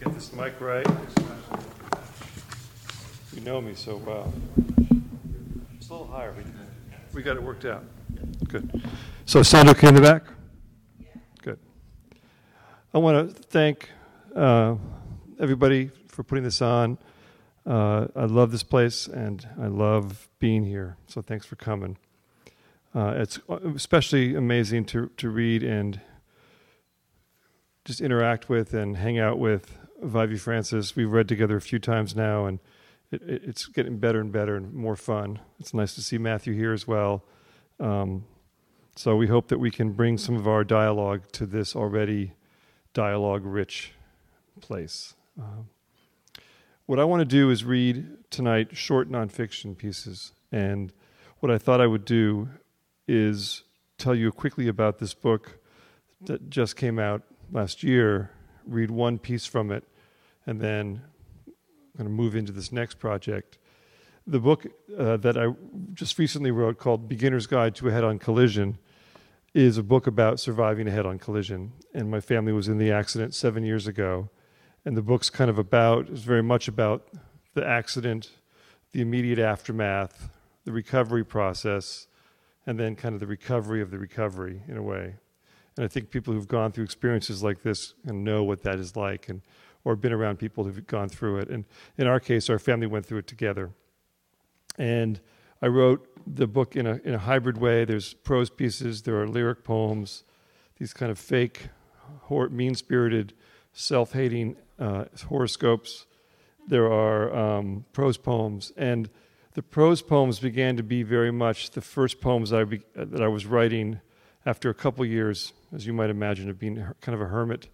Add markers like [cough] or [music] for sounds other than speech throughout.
get this mic right. You know me so well. It's a little higher. We, we got it worked out. Good. So sound okay in the back? Good. I want to thank uh, everybody for putting this on. Uh, I love this place and I love being here. So thanks for coming. Uh, it's especially amazing to, to read and just interact with and hang out with Vievee Francis. We've read together a few times now, and it, it, it's getting better and better and more fun. It's nice to see Matthew here as well. Um, so we hope that we can bring some of our dialogue to this already dialogue rich place. Um, what I want to do is read tonight short nonfiction pieces. And what I thought I would do is tell you quickly about this book that just came out last year, read one piece from it, and then I'm going to move into this next project. The book uh, that I just recently wrote called Beginner's Guide to a Head on Collision is a book about surviving a head on collision. And my family was in the accident seven years ago. And the book's kind of about, is very much about the accident, the immediate aftermath, the recovery process, and then kind of the recovery of the recovery in a way. And I think people who've gone through experiences like this and know what that is like and or been around people who've gone through it. And in our case, our family went through it together. And I wrote the book in a in a hybrid way. There's prose pieces, there are lyric poems, these kind of fake, mean-spirited, self-hating uh, horoscopes. There are um, prose poems, and the prose poems began to be very much the first poems I be, that I was writing after a couple years, as you might imagine, of being kind of a hermit,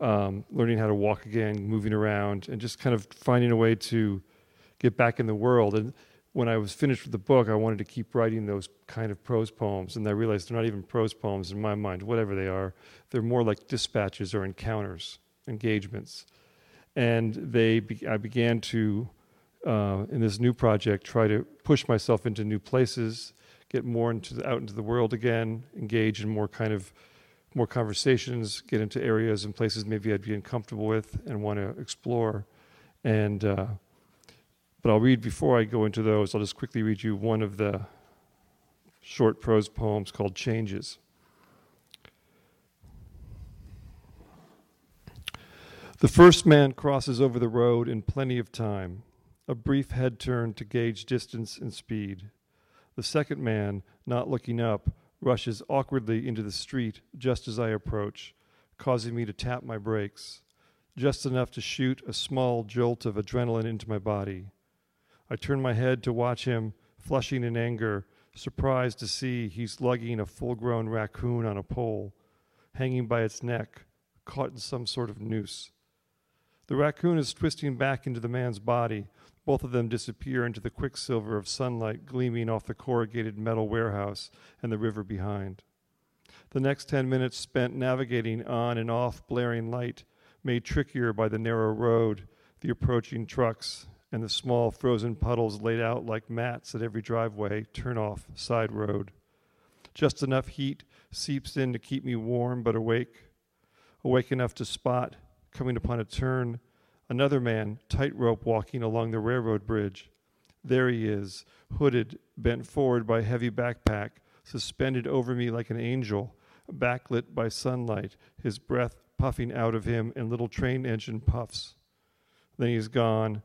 um, learning how to walk again, moving around, and just kind of finding a way to get back in the world. And when I was finished with the book, I wanted to keep writing those kind of prose poems, and I realized they're not even prose poems in my mind, whatever they are. They're more like dispatches or encounters, engagements. And they, be- I began to, uh, in this new project, try to push myself into new places get more into the, out into the world again, engage in more kind of more conversations, get into areas and places maybe I'd be uncomfortable with and want to explore. And uh, but I'll read before I go into those. I'll just quickly read you one of the short prose poems called Changes. The first man crosses over the road in plenty of time, a brief head turn to gauge distance and speed. The second man, not looking up, rushes awkwardly into the street just as I approach, causing me to tap my brakes, just enough to shoot a small jolt of adrenaline into my body. I turn my head to watch him, flushing in anger, surprised to see he's lugging a full grown raccoon on a pole, hanging by its neck, caught in some sort of noose. The raccoon is twisting back into the man's body, both of them disappear into the quicksilver of sunlight gleaming off the corrugated metal warehouse and the river behind. The next ten minutes spent navigating on and off blaring light, made trickier by the narrow road, the approaching trucks, and the small frozen puddles laid out like mats at every driveway, turnoff, side road. Just enough heat seeps in to keep me warm but awake, awake enough to spot, coming upon a turn, Another man, tightrope walking along the railroad bridge. There he is, hooded, bent forward by a heavy backpack, suspended over me like an angel, backlit by sunlight, his breath puffing out of him in little train engine puffs. Then he's gone,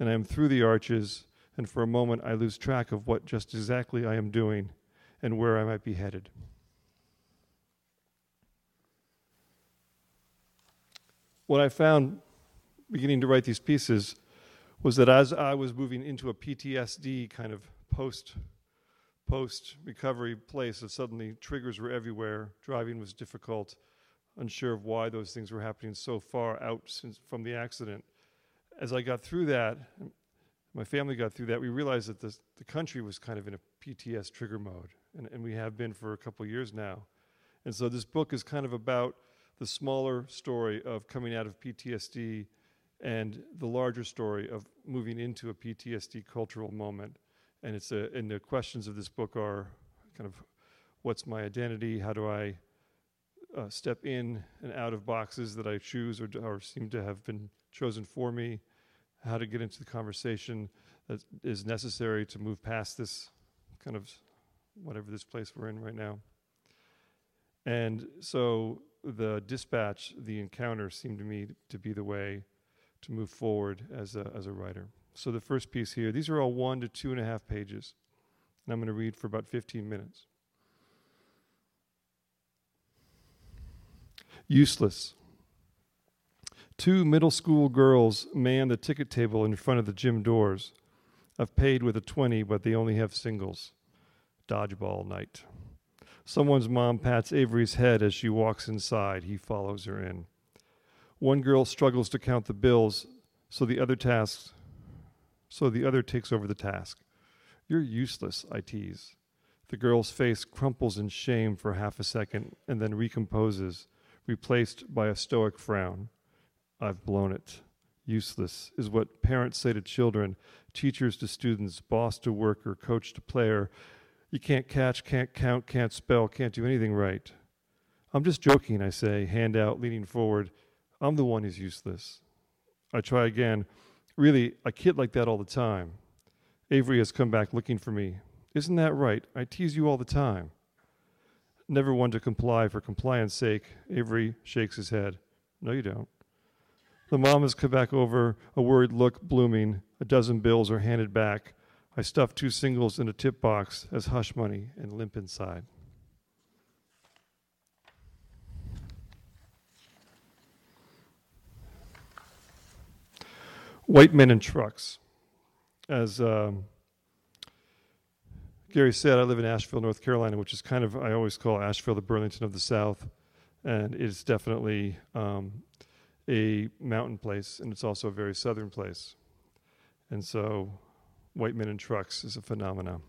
and I am through the arches, and for a moment I lose track of what just exactly I am doing and where I might be headed. What I found beginning to write these pieces was that as I was moving into a PTSD kind of post post recovery place, that suddenly triggers were everywhere. Driving was difficult, unsure of why those things were happening so far out since, from the accident. As I got through that, my family got through that, we realized that the, the country was kind of in a PTS trigger mode, and, and we have been for a couple years now. And so this book is kind of about the smaller story of coming out of PTSD and the larger story of moving into a PTSD cultural moment. And it's a, and the questions of this book are kind of what's my identity? How do I uh, step in and out of boxes that I choose or, or seem to have been chosen for me, how to get into the conversation that is necessary to move past this kind of whatever this place we're in right now. And so the dispatch, the encounter seemed to me to be the way to move forward as a, as a writer. So the first piece here, these are all one to two and a half pages. And I'm going to read for about 15 minutes. Useless. Two middle school girls man the ticket table in front of the gym doors. I've paid with a 20, but they only have singles. Dodgeball night. Someone's mom pats Avery's head as she walks inside. He follows her in. One girl struggles to count the bills, so the other tasks so the other takes over the task. You're useless, I tease. The girl's face crumples in shame for half a second and then recomposes, replaced by a stoic frown. I've blown it. Useless is what parents say to children, teachers to students, boss to worker, coach to player, you can't catch, can't count, can't spell, can't do anything right. I'm just joking, I say, hand out, leaning forward. I'm the one who's useless. I try again. Really, I kid like that all the time. Avery has come back looking for me. Isn't that right? I tease you all the time. Never one to comply for compliance sake. Avery shakes his head. No, you don't. The mom has come back over, a worried look blooming. A dozen bills are handed back. I stuff two singles in a tip box as hush money and limp inside. White men in trucks. As um, Gary said, I live in Asheville, North Carolina, which is kind of, I always call Asheville the Burlington of the South. And it's definitely um, a mountain place, and it's also a very southern place. And so white men in trucks is a phenomenon.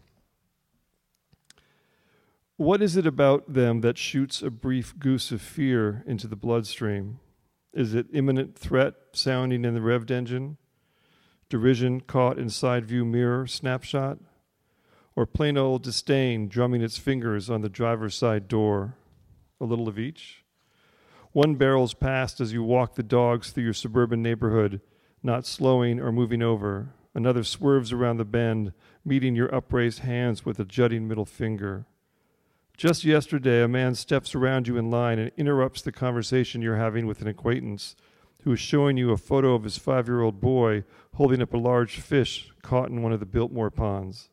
What is it about them that shoots a brief goose of fear into the bloodstream? Is it imminent threat sounding in the revved engine? Derision caught in side view mirror snapshot? Or plain old disdain drumming its fingers on the driver's side door? A little of each? One barrels past as you walk the dogs through your suburban neighborhood, not slowing or moving over. Another swerves around the bend, meeting your upraised hands with a jutting middle finger. Just yesterday, a man steps around you in line and interrupts the conversation you're having with an acquaintance who is showing you a photo of his five year old boy holding up a large fish caught in one of the Biltmore ponds.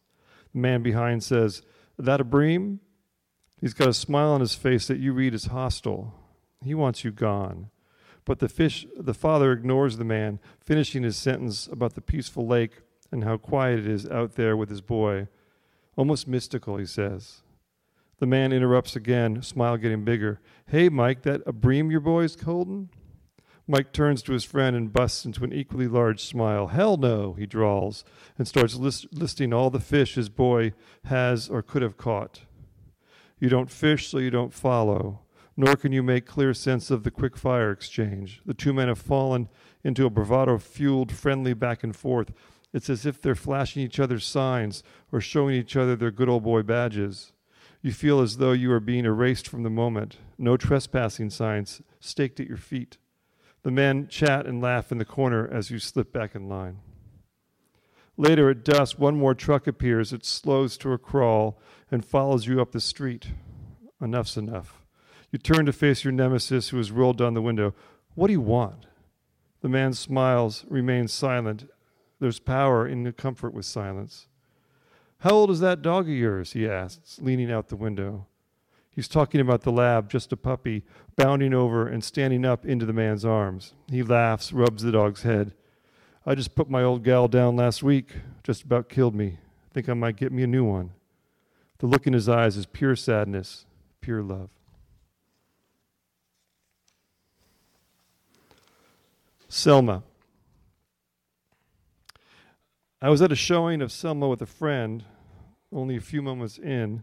The man behind says, That a bream? He's got a smile on his face that you read as hostile. He wants you gone. But the fish the father ignores the man, finishing his sentence about the peaceful lake and how quiet it is out there with his boy. Almost mystical, he says. The man interrupts again, smile getting bigger. Hey, Mike, that a bream your boy's holding? Mike turns to his friend and busts into an equally large smile. Hell no, he drawls, and starts list- listing all the fish his boy has or could have caught. You don't fish, so you don't follow nor can you make clear sense of the quick fire exchange. The two men have fallen into a bravado fueled friendly back and forth. It's as if they're flashing each other signs or showing each other their good old boy badges. You feel as though you are being erased from the moment. No trespassing signs staked at your feet. The men chat and laugh in the corner as you slip back in line. Later at dusk, one more truck appears. It slows to a crawl and follows you up the street. Enough's enough. You turn to face your nemesis who has rolled down the window. What do you want? The man smiles, remains silent. There's power in the comfort with silence. How old is that dog of yours? he asks, leaning out the window. He's talking about the lab, just a puppy, bounding over and standing up into the man's arms. He laughs, rubs the dog's head. I just put my old gal down last week, just about killed me. Think I might get me a new one. The look in his eyes is pure sadness, pure love. Selma. I was at a showing of Selma with a friend only a few moments in.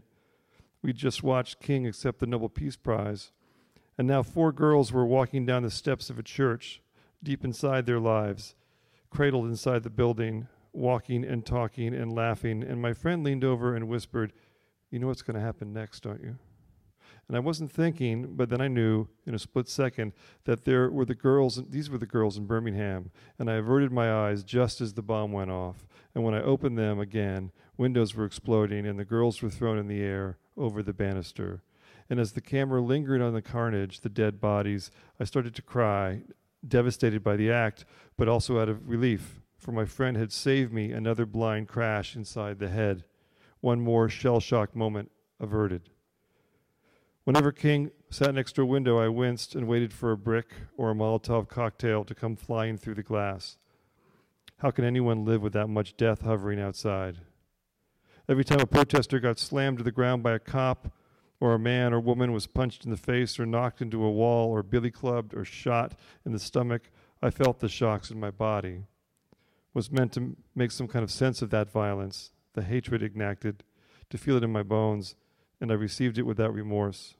We just watched King accept the Nobel Peace Prize, and now four girls were walking down the steps of a church, deep inside their lives, cradled inside the building, walking and talking and laughing. And my friend leaned over and whispered, You know what's going to happen next, don't you? And I wasn't thinking, but then I knew in a split second that there were the girls, these were the girls in Birmingham. And I averted my eyes just as the bomb went off. And when I opened them again, windows were exploding and the girls were thrown in the air over the banister. And as the camera lingered on the carnage, the dead bodies, I started to cry, devastated by the act, but also out of relief, for my friend had saved me another blind crash inside the head. One more shell shock moment averted. Whenever King sat next to a window, I winced and waited for a brick or a Molotov cocktail to come flying through the glass. How can anyone live with that much death hovering outside? Every time a protester got slammed to the ground by a cop, or a man or woman was punched in the face or knocked into a wall or billy clubbed or shot in the stomach, I felt the shocks in my body. Was meant to make some kind of sense of that violence, the hatred enacted, to feel it in my bones, and I received it without remorse.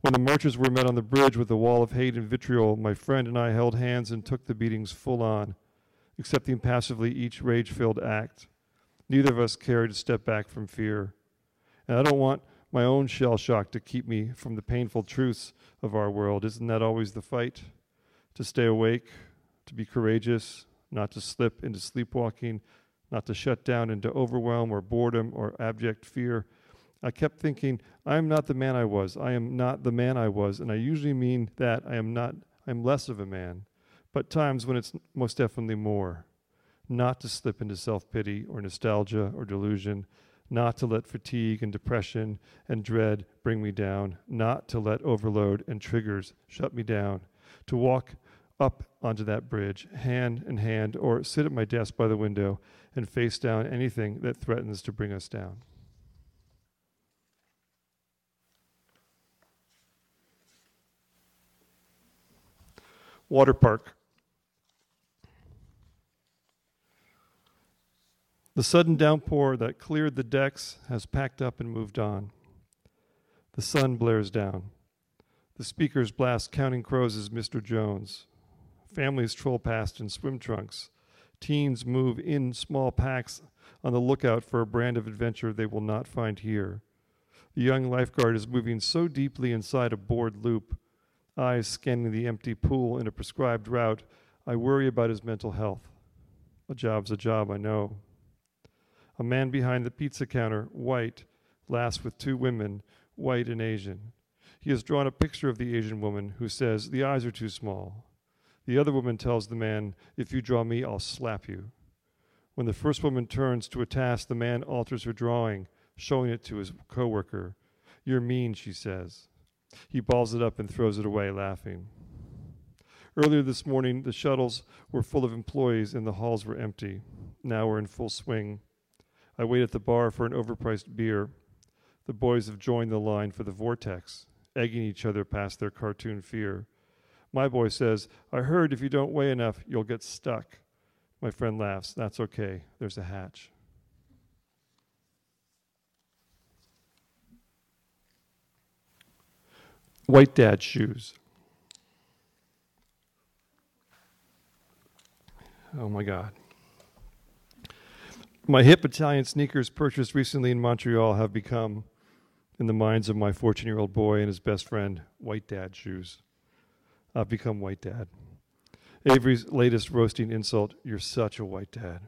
When the marchers were met on the bridge with a wall of hate and vitriol, my friend and I held hands and took the beatings full on, accepting passively each rage filled act. Neither of us cared to step back from fear. And I don't want my own shell shock to keep me from the painful truths of our world. Isn't that always the fight? To stay awake, to be courageous, not to slip into sleepwalking, not to shut down into overwhelm or boredom or abject fear, I kept thinking, I am not the man I was. I am not the man I was. And I usually mean that I am not, I'm less of a man. But times when it's most definitely more. Not to slip into self pity or nostalgia or delusion. Not to let fatigue and depression and dread bring me down. Not to let overload and triggers shut me down. To walk up onto that bridge, hand in hand, or sit at my desk by the window and face down anything that threatens to bring us down. water park. The sudden downpour that cleared the decks has packed up and moved on. The sun blares down. The speakers blast Counting Crows as Mr. Jones. Families troll past in swim trunks. Teens move in small packs on the lookout for a brand of adventure they will not find here. The young lifeguard is moving so deeply inside a bored loop eyes scanning the empty pool in a prescribed route, I worry about his mental health. A job's a job, I know. A man behind the pizza counter, white, laughs with two women, white and Asian. He has drawn a picture of the Asian woman who says, The eyes are too small. The other woman tells the man, If you draw me, I'll slap you. When the first woman turns to a task, the man alters her drawing, showing it to his coworker. You're mean, she says. He balls it up and throws it away, laughing. Earlier this morning, the shuttles were full of employees and the halls were empty. Now we're in full swing. I wait at the bar for an overpriced beer. The boys have joined the line for the vortex, egging each other past their cartoon fear. My boy says, I heard if you don't weigh enough, you'll get stuck. My friend laughs. That's okay. There's a hatch. white dad shoes. Oh my God. My hip Italian sneakers purchased recently in Montreal have become, in the minds of my 14 year old boy and his best friend, white dad shoes. I've become white dad. Avery's latest roasting insult you're such a white dad.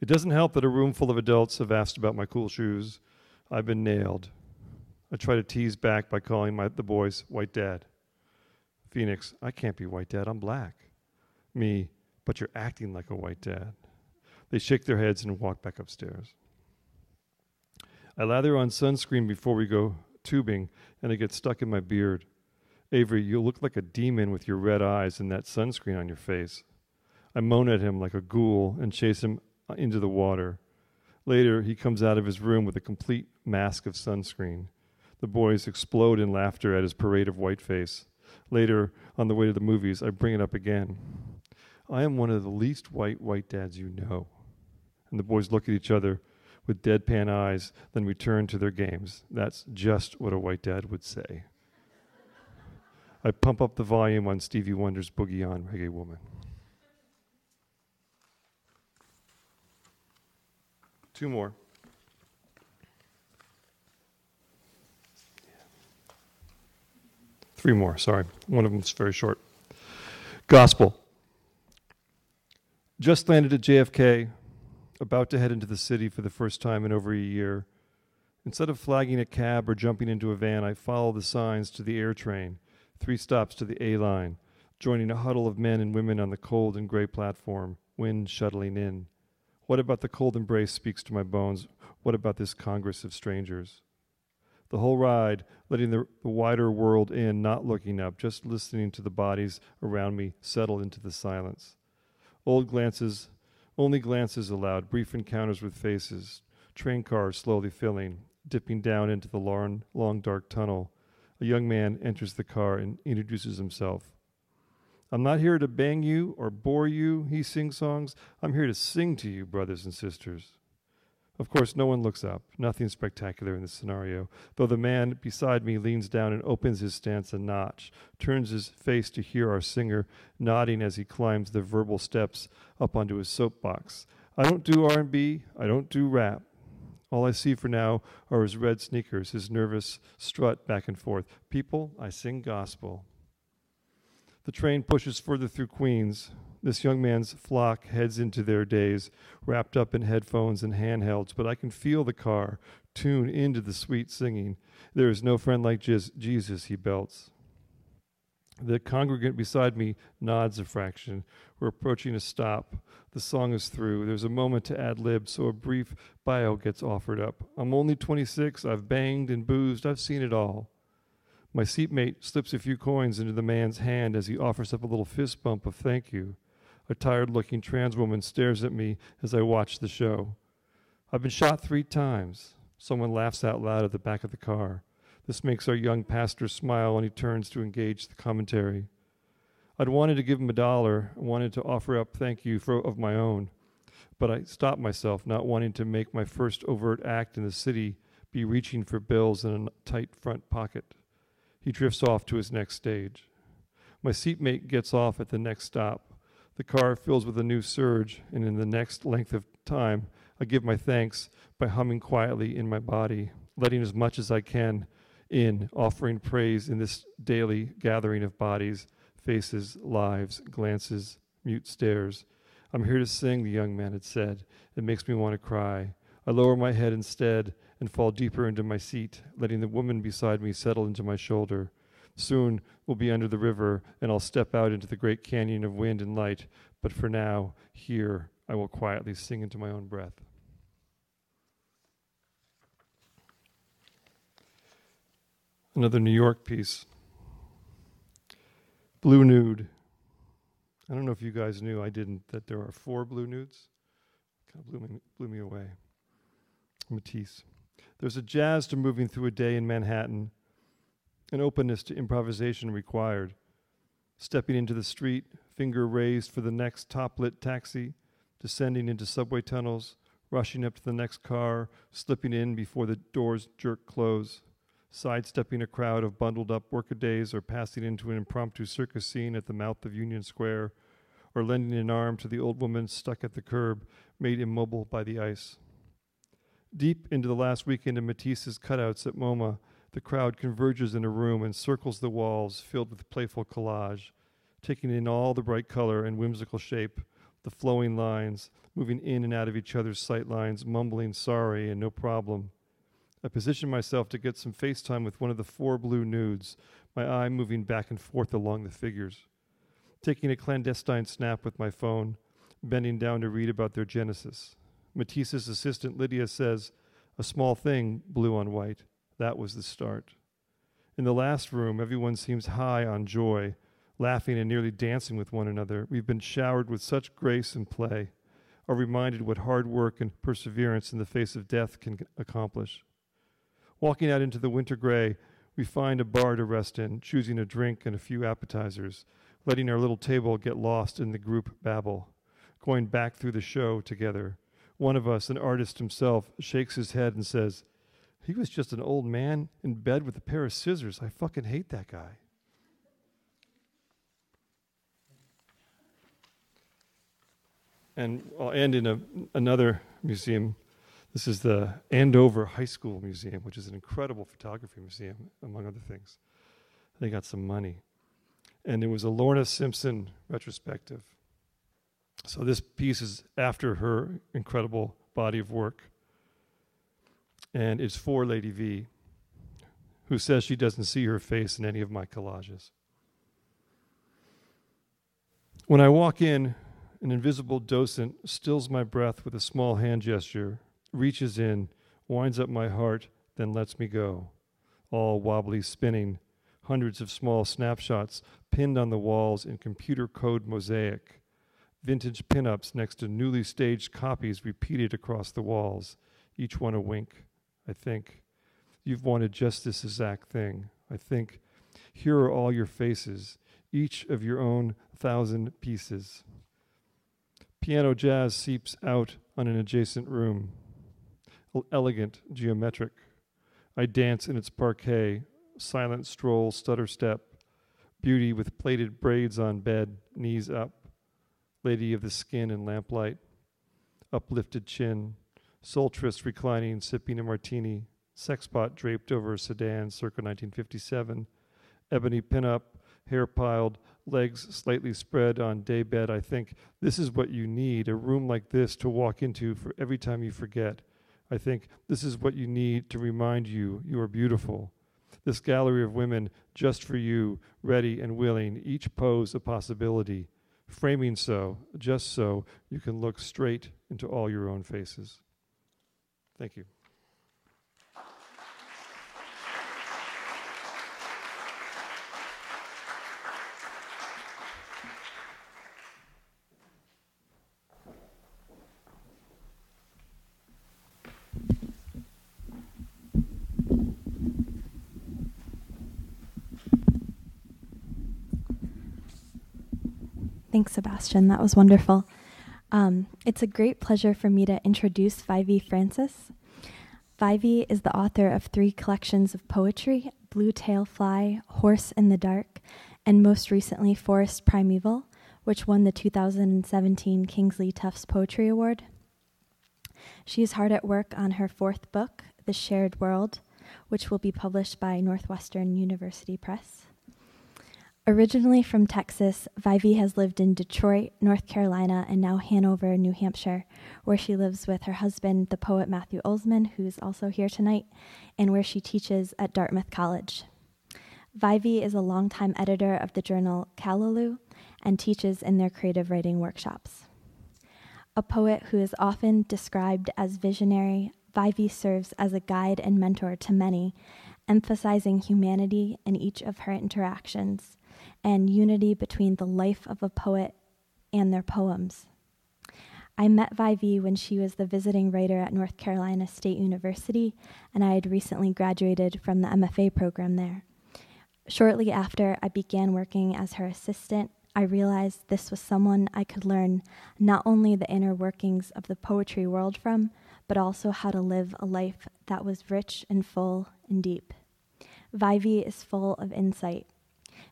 It doesn't help that a room full of adults have asked about my cool shoes. I've been nailed. I try to tease back by calling my, the boys white dad. Phoenix, I can't be white dad, I'm black. Me, but you're acting like a white dad. They shake their heads and walk back upstairs. I lather on sunscreen before we go tubing, and it gets stuck in my beard. Avery, you look like a demon with your red eyes and that sunscreen on your face. I moan at him like a ghoul and chase him uh, into the water. Later, he comes out of his room with a complete mask of sunscreen. The boys explode in laughter at his parade of white face. Later, on the way to the movies, I bring it up again. I am one of the least white white dads you know. And the boys look at each other with deadpan eyes, then return to their games. That's just what a white dad would say. I pump up the volume on Stevie Wonder's Boogie On Reggae Woman. Two more. Three more, sorry. One of them's very short. Gospel. Just landed at JFK, about to head into the city for the first time in over a year. Instead of flagging a cab or jumping into a van, I follow the signs to the air train, three stops to the A line, joining a huddle of men and women on the cold and gray platform, wind shuttling in. What about the cold embrace speaks to my bones? What about this congress of strangers? The whole ride, letting the, the wider world in, not looking up, just listening to the bodies around me settle into the silence. Old glances, only glances allowed, brief encounters with faces, train cars slowly filling, dipping down into the long, long dark tunnel. A young man enters the car and introduces himself. I'm not here to bang you or bore you, he sings songs. I'm here to sing to you, brothers and sisters. Of course, no one looks up. Nothing spectacular in this scenario, though the man beside me leans down and opens his stance a notch, turns his face to hear our singer, nodding as he climbs the verbal steps up onto his soapbox. I don't do R&B, I don't do rap. All I see for now are his red sneakers, his nervous strut back and forth. People, I sing gospel. The train pushes further through Queens. This young man's flock heads into their days, wrapped up in headphones and handhelds, but I can feel the car tune into the sweet singing. There is no friend like Jesus, he belts. The congregant beside me nods a fraction. We're approaching a stop. The song is through. There's a moment to ad lib, so a brief bio gets offered up. I'm only 26. I've banged and boozed. I've seen it all. My seatmate slips a few coins into the man's hand as he offers up a little fist bump of thank you. A tired looking trans woman stares at me as I watch the show. I've been shot three times. Someone laughs out loud at the back of the car. This makes our young pastor smile and he turns to engage the commentary. I'd wanted to give him a dollar, wanted to offer up thank you for, of my own, but I stopped myself, not wanting to make my first overt act in the city be reaching for bills in a tight front pocket. He drifts off to his next stage. My seatmate gets off at the next stop. The car fills with a new surge, and in the next length of time, I give my thanks by humming quietly in my body, letting as much as I can in, offering praise in this daily gathering of bodies, faces, lives, glances, mute stares. I'm here to sing, the young man had said. It makes me want to cry. I lower my head instead and fall deeper into my seat, letting the woman beside me settle into my shoulder. Soon we'll be under the river, and I'll step out into the great canyon of wind and light. But for now, here I will quietly sing into my own breath. Another New York piece. Blue Nude. I don't know if you guys knew, I didn't, that there are four blue nudes. Kind of blew me, blew me away. Matisse. There's a jazz to moving through a day in Manhattan an openness to improvisation required. Stepping into the street, finger raised for the next top lit taxi, descending into subway tunnels, rushing up to the next car, slipping in before the doors jerk close, sidestepping a crowd of bundled up workadays or passing into an impromptu circus scene at the mouth of Union Square, or lending an arm to the old woman stuck at the curb, made immobile by the ice. Deep into the last weekend of Matisse's cutouts at MoMA, the crowd converges in a room and circles the walls filled with playful collage, taking in all the bright color and whimsical shape, the flowing lines, moving in and out of each other's sight lines, mumbling sorry and no problem. I position myself to get some face time with one of the four blue nudes, my eye moving back and forth along the figures. Taking a clandestine snap with my phone, bending down to read about their genesis. Matisse's assistant Lydia says, a small thing, blue on white. That was the start. In the last room, everyone seems high on joy, laughing and nearly dancing with one another. We've been showered with such grace and play, are reminded what hard work and perseverance in the face of death can accomplish. Walking out into the winter gray, we find a bar to rest in, choosing a drink and a few appetizers, letting our little table get lost in the group babble, going back through the show together. One of us, an artist himself, shakes his head and says, he was just an old man in bed with a pair of scissors. I fucking hate that guy. And uh, I'll end in a, another museum. This is the Andover High School Museum, which is an incredible photography museum, among other things. they got some money. And it was a Lorna Simpson retrospective. So this piece is after her incredible body of work. And it's for Lady V, who says she doesn't see her face in any of my collages. When I walk in, an invisible docent stills my breath with a small hand gesture, reaches in, winds up my heart, then lets me go, all wobbly spinning, hundreds of small snapshots pinned on the walls in computer code mosaic, vintage pinups next to newly staged copies repeated across the walls, each one a wink, I think. You've wanted just this exact thing, I think. Here are all your faces, each of your own thousand pieces. Piano jazz seeps out on an adjacent room, elegant, geometric. I dance in its parquet, silent stroll, stutter step, beauty with plaited braids on bed, knees up, lady of the skin and lamplight, uplifted chin, sultress reclining, sipping a martini, sexpot draped over a sedan circa 1957, ebony pinup, hair piled, legs slightly spread on daybed. I think this is what you need a room like this to walk into for every time you forget. I think this is what you need to remind you you are beautiful. This gallery of women just for you, ready and willing, each pose a possibility, framing so, just so you can look straight into all your own faces. Thank you. Thanks, Sebastian. That was wonderful. Um, it's a great pleasure for me to introduce Vievee Francis. Vievee is the author of three collections of poetry Blue Tail Fly, Horse in the Dark, and most recently, Forest Primeval, which won the 2017 Kingsley Tufts Poetry Award. She is hard at work on her fourth book, The Shared World, which will be published by Northwestern University Press. Originally from Texas, Vievee has lived in Detroit, North Carolina, and now Hanover, New Hampshire, where she lives with her husband, the poet Matthew Olzmann, who's also here tonight, and where she teaches at Dartmouth College. Vievee is a longtime editor of the journal Callaloo and teaches in their creative writing workshops. A poet who is often described as visionary, Vievee serves as a guide and mentor to many, emphasizing humanity in each of her interactions and unity between the life of a poet and their poems. I met Vievee when she was the visiting writer at North Carolina State University, and I had recently graduated from the MFA program there. Shortly after I began working as her assistant, I realized this was someone I could learn not only the inner workings of the poetry world from, but also how to live a life that was rich and full and deep. Vievee is full of insight.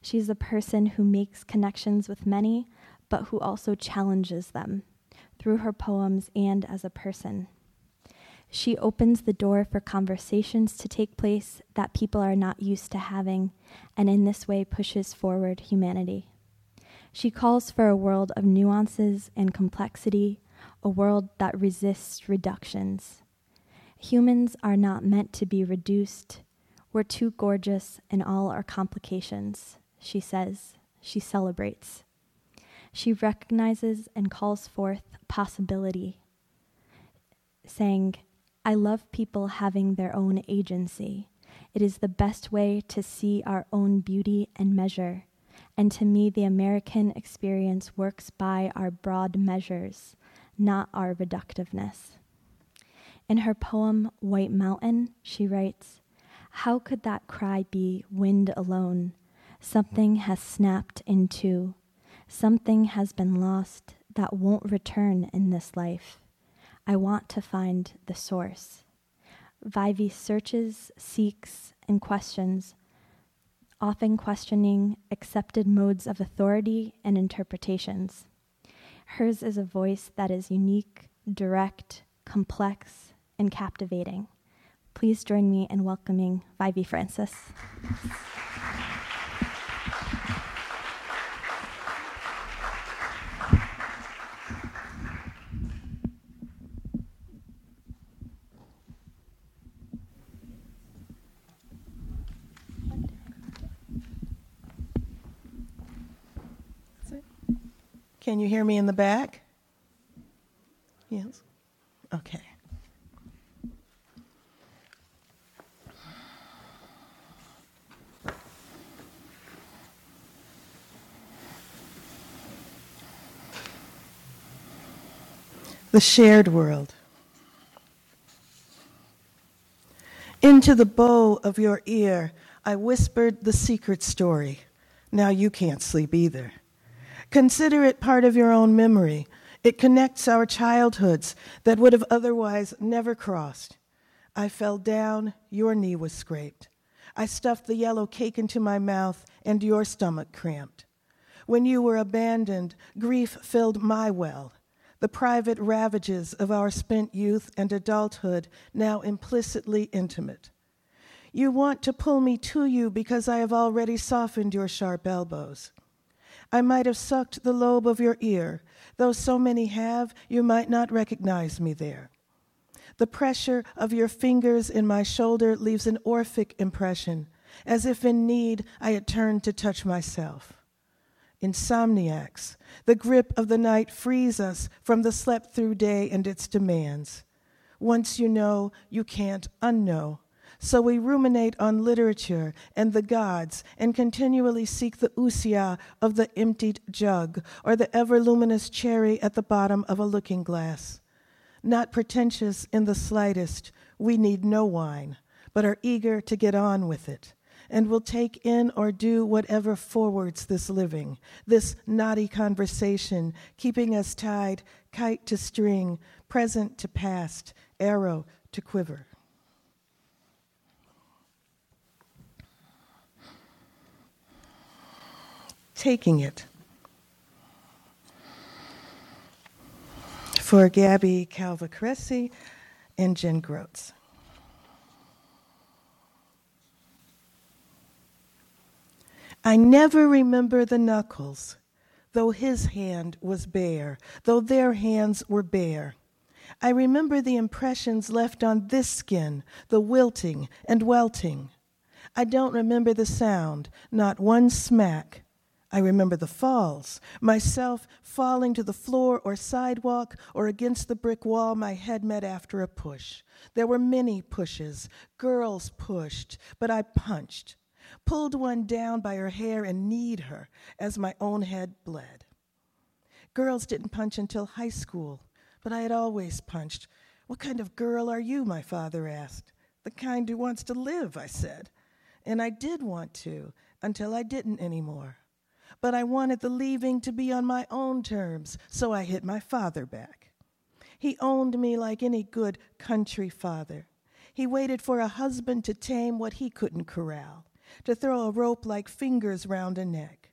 She's a person who makes connections with many, but who also challenges them through her poems and as a person. She opens the door for conversations to take place that people are not used to having, and in this way pushes forward humanity. She calls for a world of nuances and complexity, a world that resists reductions. Humans are not meant to be reduced. We're too gorgeous in all our complications she says, she celebrates. She recognizes and calls forth possibility, saying, I love people having their own agency. It is the best way to see our own beauty and measure. And to me, the American experience works by our broad measures, not our reductiveness. In her poem, White Mountain, she writes, How could that cry be wind alone? Something has snapped in two. Something has been lost that won't return in this life. I want to find the source. Vievee searches, seeks, and questions, often questioning accepted modes of authority and interpretations. Hers is a voice that is unique, direct, complex, and captivating. Please join me in welcoming Vievee Francis. Can you hear me in the back? Yes? Okay. The shared world. Into the bow of your ear, I whispered the secret story. Now you can't sleep either. Consider it part of your own memory. It connects our childhoods that would have otherwise never crossed. I fell down, your knee was scraped. I stuffed the yellow cake into my mouth, and your stomach cramped. When you were abandoned, grief filled my well. The private ravages of our spent youth and adulthood, now implicitly intimate. You want to pull me to you because I have already softened your sharp elbows. I might have sucked the lobe of your ear, though so many have, you might not recognize me there. The pressure of your fingers in my shoulder leaves an Orphic impression, as if in need I had turned to touch myself. Insomniacs, the grip of the night frees us from the slept through day and its demands. Once you know, you can't unknow. So we ruminate on literature and the gods and continually seek the ousia of the emptied jug or the ever luminous cherry at the bottom of a looking glass. Not pretentious in the slightest, we need no wine, but are eager to get on with it and will take in or do whatever forwards this living, this knotty conversation, keeping us tied, kite to string, present to past, arrow to quiver. Taking it. For Gabby Calvocoressi and Jen Grotz. I never remember the knuckles, though his hand was bare, though their hands were bare. I remember the impressions left on this skin, the wilting and welting. I don't remember the sound, not one smack, I remember the falls, myself falling to the floor or sidewalk or against the brick wall my head met after a push. There were many pushes. Girls pushed, but I punched, pulled one down by her hair and kneed her as my own head bled. Girls didn't punch until high school, but I had always punched. What kind of girl are you? my father asked. The kind who wants to live, I said. And I did want to until I didn't anymore but I wanted the leaving to be on my own terms, so I hit my father back. He owned me like any good country father. He waited for a husband to tame what he couldn't corral, to throw a rope like fingers round a neck.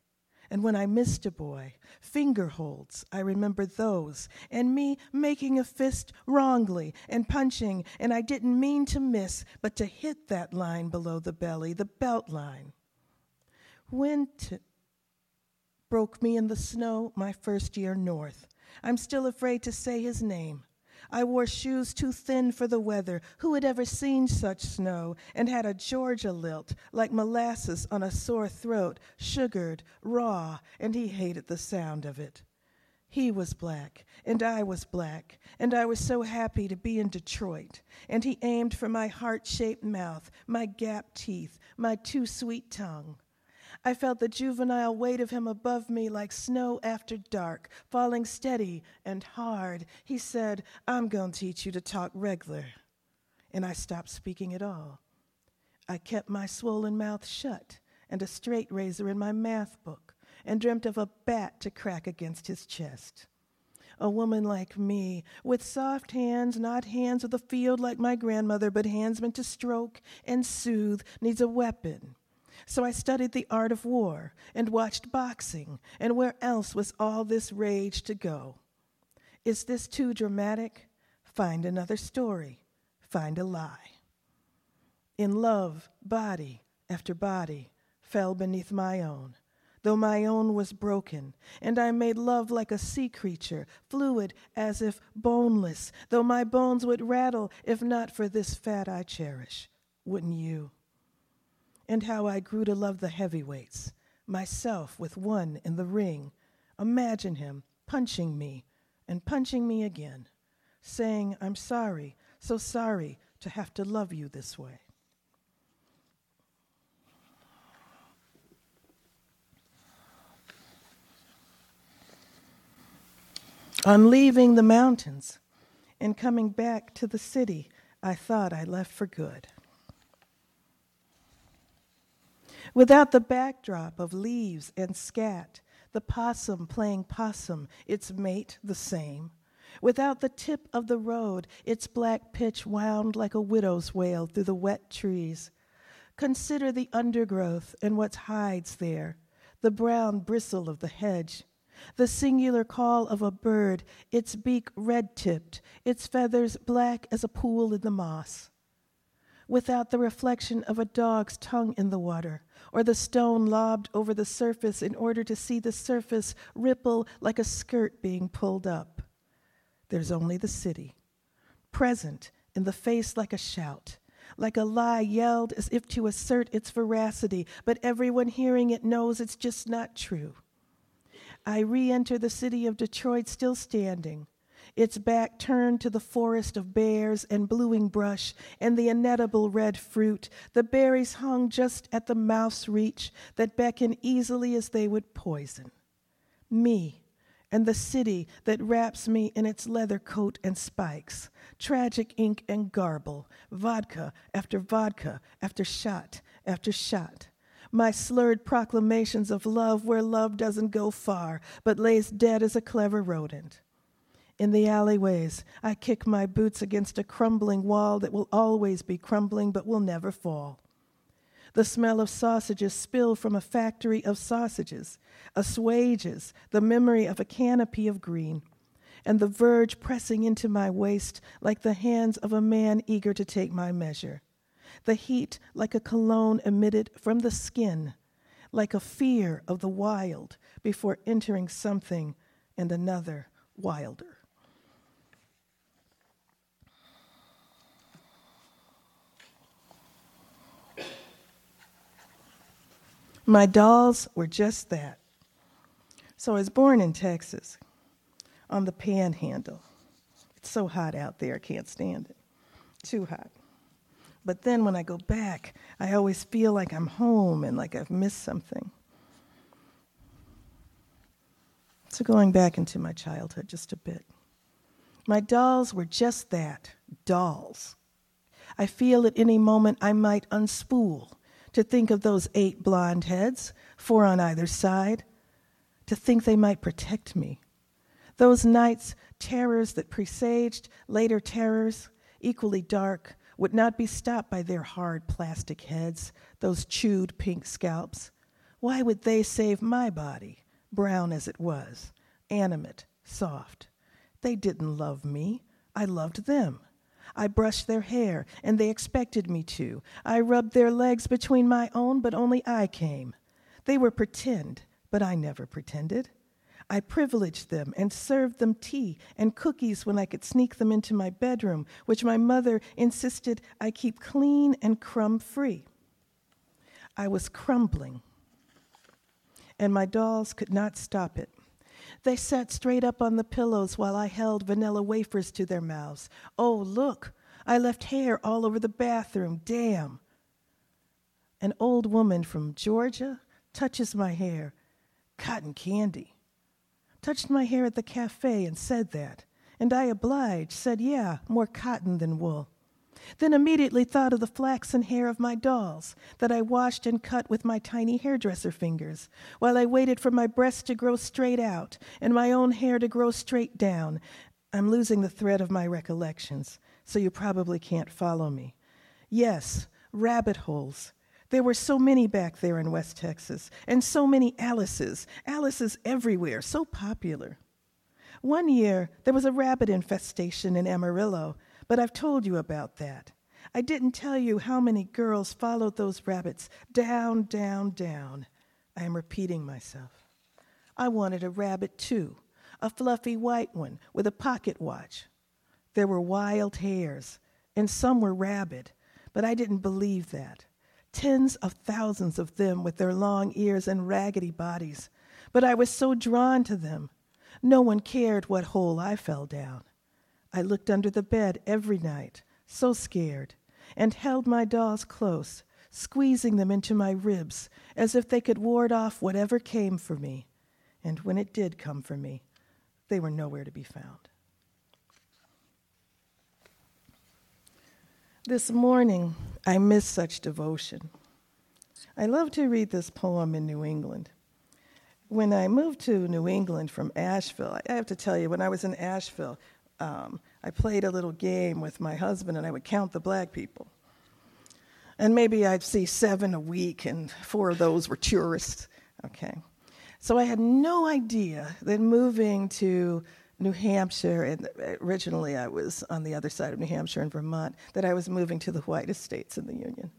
And when I missed a boy, finger holds, I remember those, and me making a fist wrongly and punching, and I didn't mean to miss, but to hit that line below the belly, the belt line. When to, broke me in the snow my first year north. I'm still afraid to say his name. I wore shoes too thin for the weather. Who had ever seen such snow? And had a Georgia lilt, like molasses on a sore throat, sugared, raw, and he hated the sound of it. He was black, and I was black, and I was so happy to be in Detroit. And he aimed for my heart shaped mouth, my gap teeth, my too sweet tongue. I felt the juvenile weight of him above me like snow after dark, falling steady and hard. He said, I'm going to teach you to talk regular. And I stopped speaking at all. I kept my swollen mouth shut and a straight razor in my math book and dreamt of a bat to crack against his chest. A woman like me, with soft hands, not hands of the field like my grandmother, but hands meant to stroke and soothe, needs a weapon so I studied the art of war and watched boxing, and where else was all this rage to go? Is this too dramatic? Find another story, find a lie. In love, body after body fell beneath my own, though my own was broken, and I made love like a sea creature, fluid as if boneless, though my bones would rattle if not for this fat I cherish. Wouldn't you? And how I grew to love the heavyweights, myself with one in the ring. Imagine him, punching me and punching me again, saying, I'm sorry, so sorry to have to love you this way. On leaving the mountains and coming back to the city, I thought I left for good. Without the backdrop of leaves and scat, the possum playing possum, its mate the same. Without the tip of the road, its black pitch wound like a widow's wail through the wet trees. Consider the undergrowth and what hides there, the brown bristle of the hedge, the singular call of a bird, its beak red tipped, its feathers black as a pool in the moss. Without the reflection of a dog's tongue in the water, or the stone lobbed over the surface in order to see the surface ripple like a skirt being pulled up. There's only the city, present in the face like a shout, like a lie yelled as if to assert its veracity, but everyone hearing it knows it's just not true. I re enter the city of Detroit still standing, its back turned to the forest of bears and bluing brush and the inedible red fruit, the berries hung just at the mouth's reach that beckon easily as they would poison. Me, and the city that wraps me in its leather coat and spikes, tragic ink and garble, vodka after vodka after shot after shot my slurred proclamations of love where love doesn't go far, but lays dead as a clever rodent. In the alleyways, I kick my boots against a crumbling wall that will always be crumbling but will never fall. The smell of sausages spill from a factory of sausages, assuages the memory of a canopy of green, and the verge pressing into my waist like the hands of a man eager to take my measure the heat like a cologne emitted from the skin, like a fear of the wild before entering something and another wilder. My dolls were just that. So I was born in Texas on the panhandle. It's so hot out there, I can't stand it. Too hot. But then when I go back, I always feel like I'm home and like I've missed something. So, going back into my childhood just a bit. My dolls were just that dolls. I feel at any moment I might unspool to think of those eight blonde heads, four on either side, to think they might protect me. Those nights, terrors that presaged later terrors, equally dark, would not be stopped by their hard plastic heads, those chewed pink scalps. Why would they save my body, brown as it was, animate, soft? They didn't love me. I loved them. I brushed their hair, and they expected me to. I rubbed their legs between my own, but only I came. They were pretend, but I never pretended. I privileged them and served them tea and cookies when I could sneak them into my bedroom, which my mother insisted I keep clean and crumb free. I was crumbling, and my dolls could not stop it. They sat straight up on the pillows while I held vanilla wafers to their mouths. Oh, look, I left hair all over the bathroom. Damn. An old woman from Georgia touches my hair. Cotton candy touched my hair at the cafe and said that. And I obliged, said, yeah, more cotton than wool. Then immediately thought of the flaxen hair of my dolls that I washed and cut with my tiny hairdresser fingers, while I waited for my breasts to grow straight out and my own hair to grow straight down. I'm losing the thread of my recollections, so you probably can't follow me. Yes, rabbit holes, there were so many back there in West Texas, and so many Alices, Alices everywhere, so popular. One year, there was a rabbit infestation in Amarillo, but I've told you about that. I didn't tell you how many girls followed those rabbits down, down, down. I am repeating myself. I wanted a rabbit too, a fluffy white one with a pocket watch. There were wild hares, and some were rabid, but I didn't believe that tens of thousands of them with their long ears and raggedy bodies. But I was so drawn to them. No one cared what hole I fell down. I looked under the bed every night, so scared, and held my dolls close, squeezing them into my ribs as if they could ward off whatever came for me. And when it did come for me, they were nowhere to be found. This morning, I miss such devotion. I love to read this poem in New England. When I moved to New England from Asheville, I have to tell you, when I was in Asheville, um, I played a little game with my husband and I would count the black people. And maybe I'd see seven a week, and four of those were tourists. Okay. So I had no idea that moving to New Hampshire, and originally I was on the other side of New Hampshire in Vermont, that I was moving to the whitest states in the Union.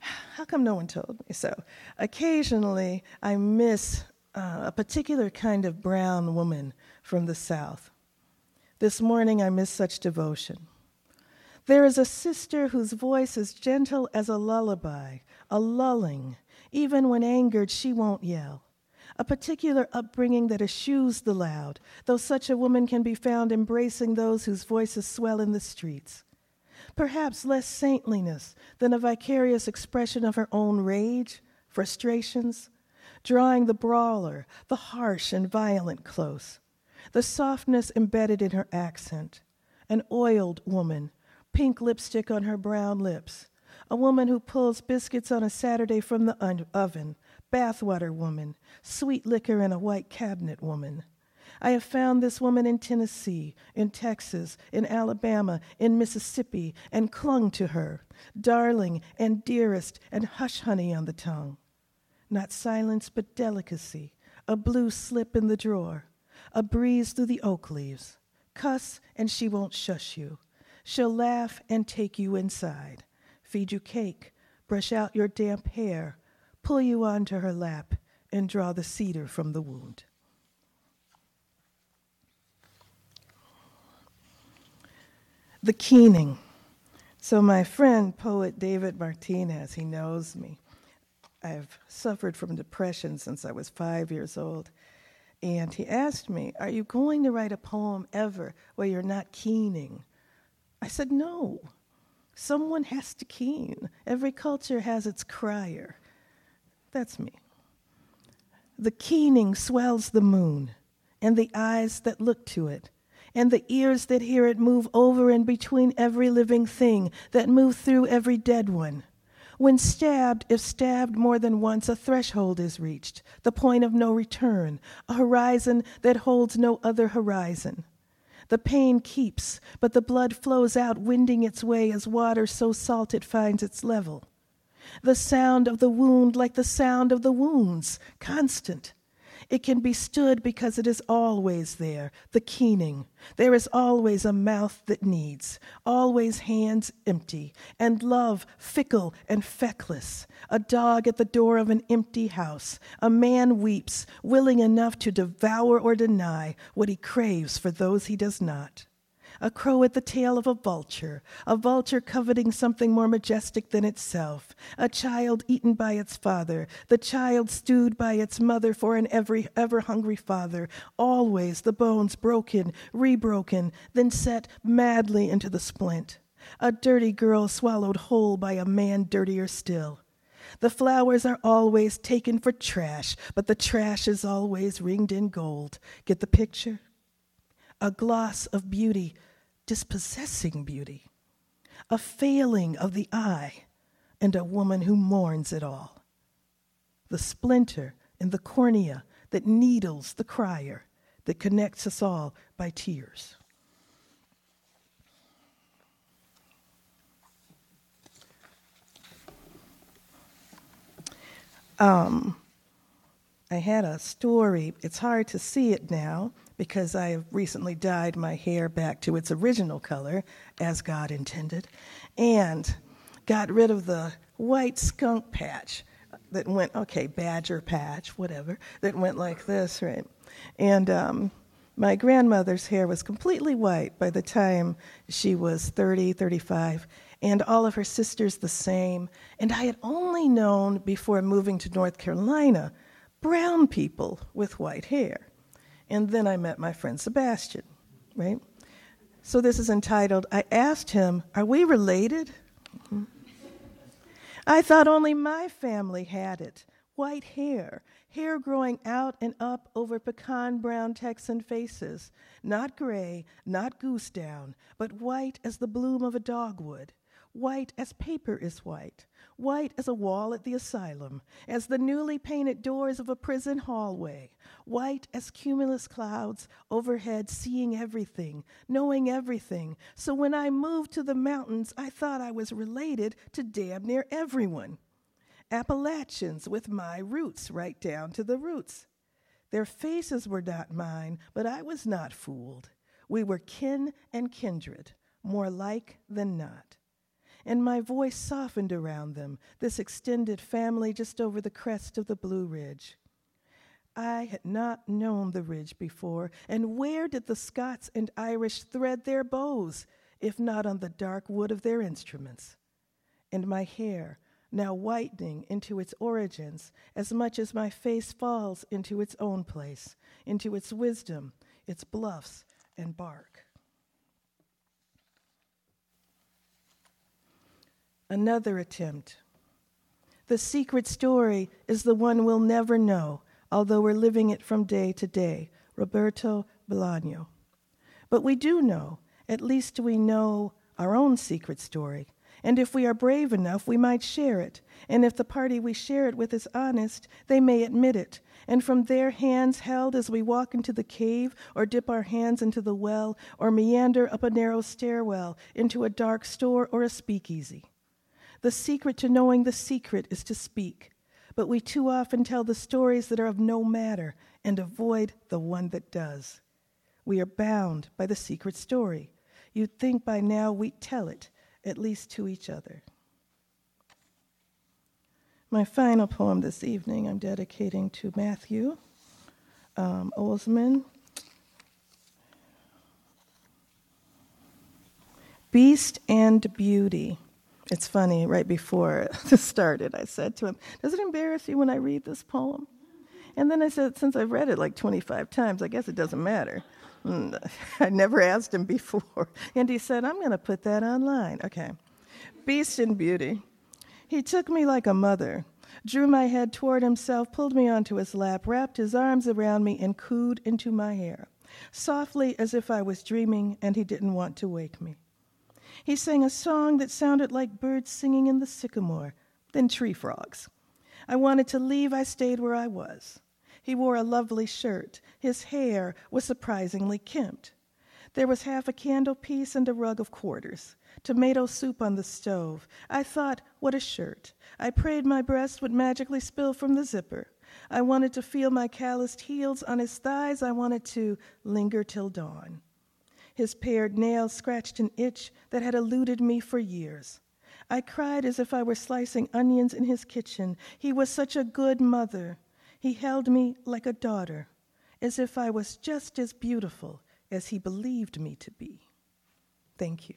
How come no one told me? So occasionally I miss uh, a particular kind of brown woman from the South. This morning I miss such devotion. There is a sister whose voice is gentle as a lullaby, a lulling. Even when angered, she won't yell a particular upbringing that eschews the loud, though such a woman can be found embracing those whose voices swell in the streets. Perhaps less saintliness than a vicarious expression of her own rage, frustrations, drawing the brawler, the harsh and violent close, the softness embedded in her accent, an oiled woman, pink lipstick on her brown lips, a woman who pulls biscuits on a Saturday from the oven, bathwater woman, sweet liquor in a white cabinet woman. I have found this woman in Tennessee, in Texas, in Alabama, in Mississippi, and clung to her, darling and dearest, and hush honey on the tongue. Not silence, but delicacy, a blue slip in the drawer, a breeze through the oak leaves. Cuss, and she won't shush you. She'll laugh and take you inside, feed you cake, brush out your damp hair, pull you onto her lap, and draw the cedar from the wound. The keening. So, my friend, poet David Martinez, he knows me. I've suffered from depression since I was five years old. And he asked me, Are you going to write a poem ever where you're not keening? I said, No. Someone has to keen. Every culture has its crier. That's me. The keening swells the moon, and the eyes that look to it, and the ears that hear it move over and between every living thing, that move through every dead one. When stabbed, if stabbed more than once, a threshold is reached, the point of no return, a horizon that holds no other horizon. The pain keeps, but the blood flows out, winding its way as water so salt it finds its level the sound of the wound like the sound of the wounds, constant. It can be stood because it is always there, the keening. There is always a mouth that needs, always hands empty, and love fickle and feckless. A dog at the door of an empty house. A man weeps, willing enough to devour or deny what he craves for those he does not a crow at the tail of a vulture, a vulture coveting something more majestic than itself, a child eaten by its father, the child stewed by its mother for an every, ever hungry father, always the bones broken, rebroken, then set madly into the splint. A dirty girl swallowed whole by a man dirtier still. The flowers are always taken for trash, but the trash is always ringed in gold. Get the picture? A gloss of beauty dispossessing beauty, a failing of the eye, and a woman who mourns it all. The splinter in the cornea that needles the crier, that connects us all by tears. Um, I had a story. It's hard to see it now because I have recently dyed my hair back to its original color, as God intended, and got rid of the white skunk patch that went, okay, badger patch, whatever, that went like this, right? And um, my grandmother's hair was completely white by the time she was 30, 35, and all of her sisters the same. And I had only known before moving to North Carolina brown people with white hair. And then I met my friend Sebastian, right? So this is entitled, I asked him, Are we related? I thought only my family had it white hair, hair growing out and up over pecan brown Texan faces, not gray, not goose down, but white as the bloom of a dogwood, white as paper is white, white as a wall at the asylum, as the newly painted doors of a prison hallway, white as cumulus clouds overhead, seeing everything, knowing everything. So when I moved to the mountains, I thought I was related to damn near everyone. Appalachians with my roots, right down to the roots. Their faces were not mine, but I was not fooled. We were kin and kindred, more like than not. And my voice softened around them, this extended family just over the crest of the Blue Ridge. I had not known the ridge before, and where did the Scots and Irish thread their bows, if not on the dark wood of their instruments? And my hair, now whitening into its origins as much as my face falls into its own place, into its wisdom, its bluffs and bark. Another attempt. The secret story is the one we'll never know, although we're living it from day to day. Roberto Bolaño. But we do know, at least we know our own secret story and if we are brave enough, we might share it. And if the party we share it with is honest, they may admit it. And from their hands held as we walk into the cave, or dip our hands into the well, or meander up a narrow stairwell into a dark store or a speakeasy. The secret to knowing the secret is to speak. But we too often tell the stories that are of no matter and avoid the one that does. We are bound by the secret story. You'd think by now we'd tell it at least to each other. My final poem this evening I'm dedicating to Matthew um, Olzmann. Beast and Beauty. It's funny, right before [laughs] this started, I said to him, Does it embarrass you when I read this poem? And then I said, Since I've read it like 25 times, I guess it doesn't matter. Mm, [laughs] I never asked him before. [laughs] And he said, I'm going to put that online. Okay. Beast and Beauty. He took me like a mother, drew my head toward himself, pulled me onto his lap, wrapped his arms around me, and cooed into my hair, softly as if I was dreaming and he didn't want to wake me. He sang a song that sounded like birds singing in the sycamore, then tree frogs. I wanted to leave, I stayed where I was. He wore a lovely shirt. His hair was surprisingly kempt. There was half a candle piece and a rug of quarters. Tomato soup on the stove. I thought, what a shirt. I prayed my breast would magically spill from the zipper. I wanted to feel my calloused heels on his thighs. I wanted to linger till dawn. His pared nails scratched an itch that had eluded me for years. I cried as if I were slicing onions in his kitchen. He was such a good mother. He held me like a daughter, as if I was just as beautiful as he believed me to be. Thank you.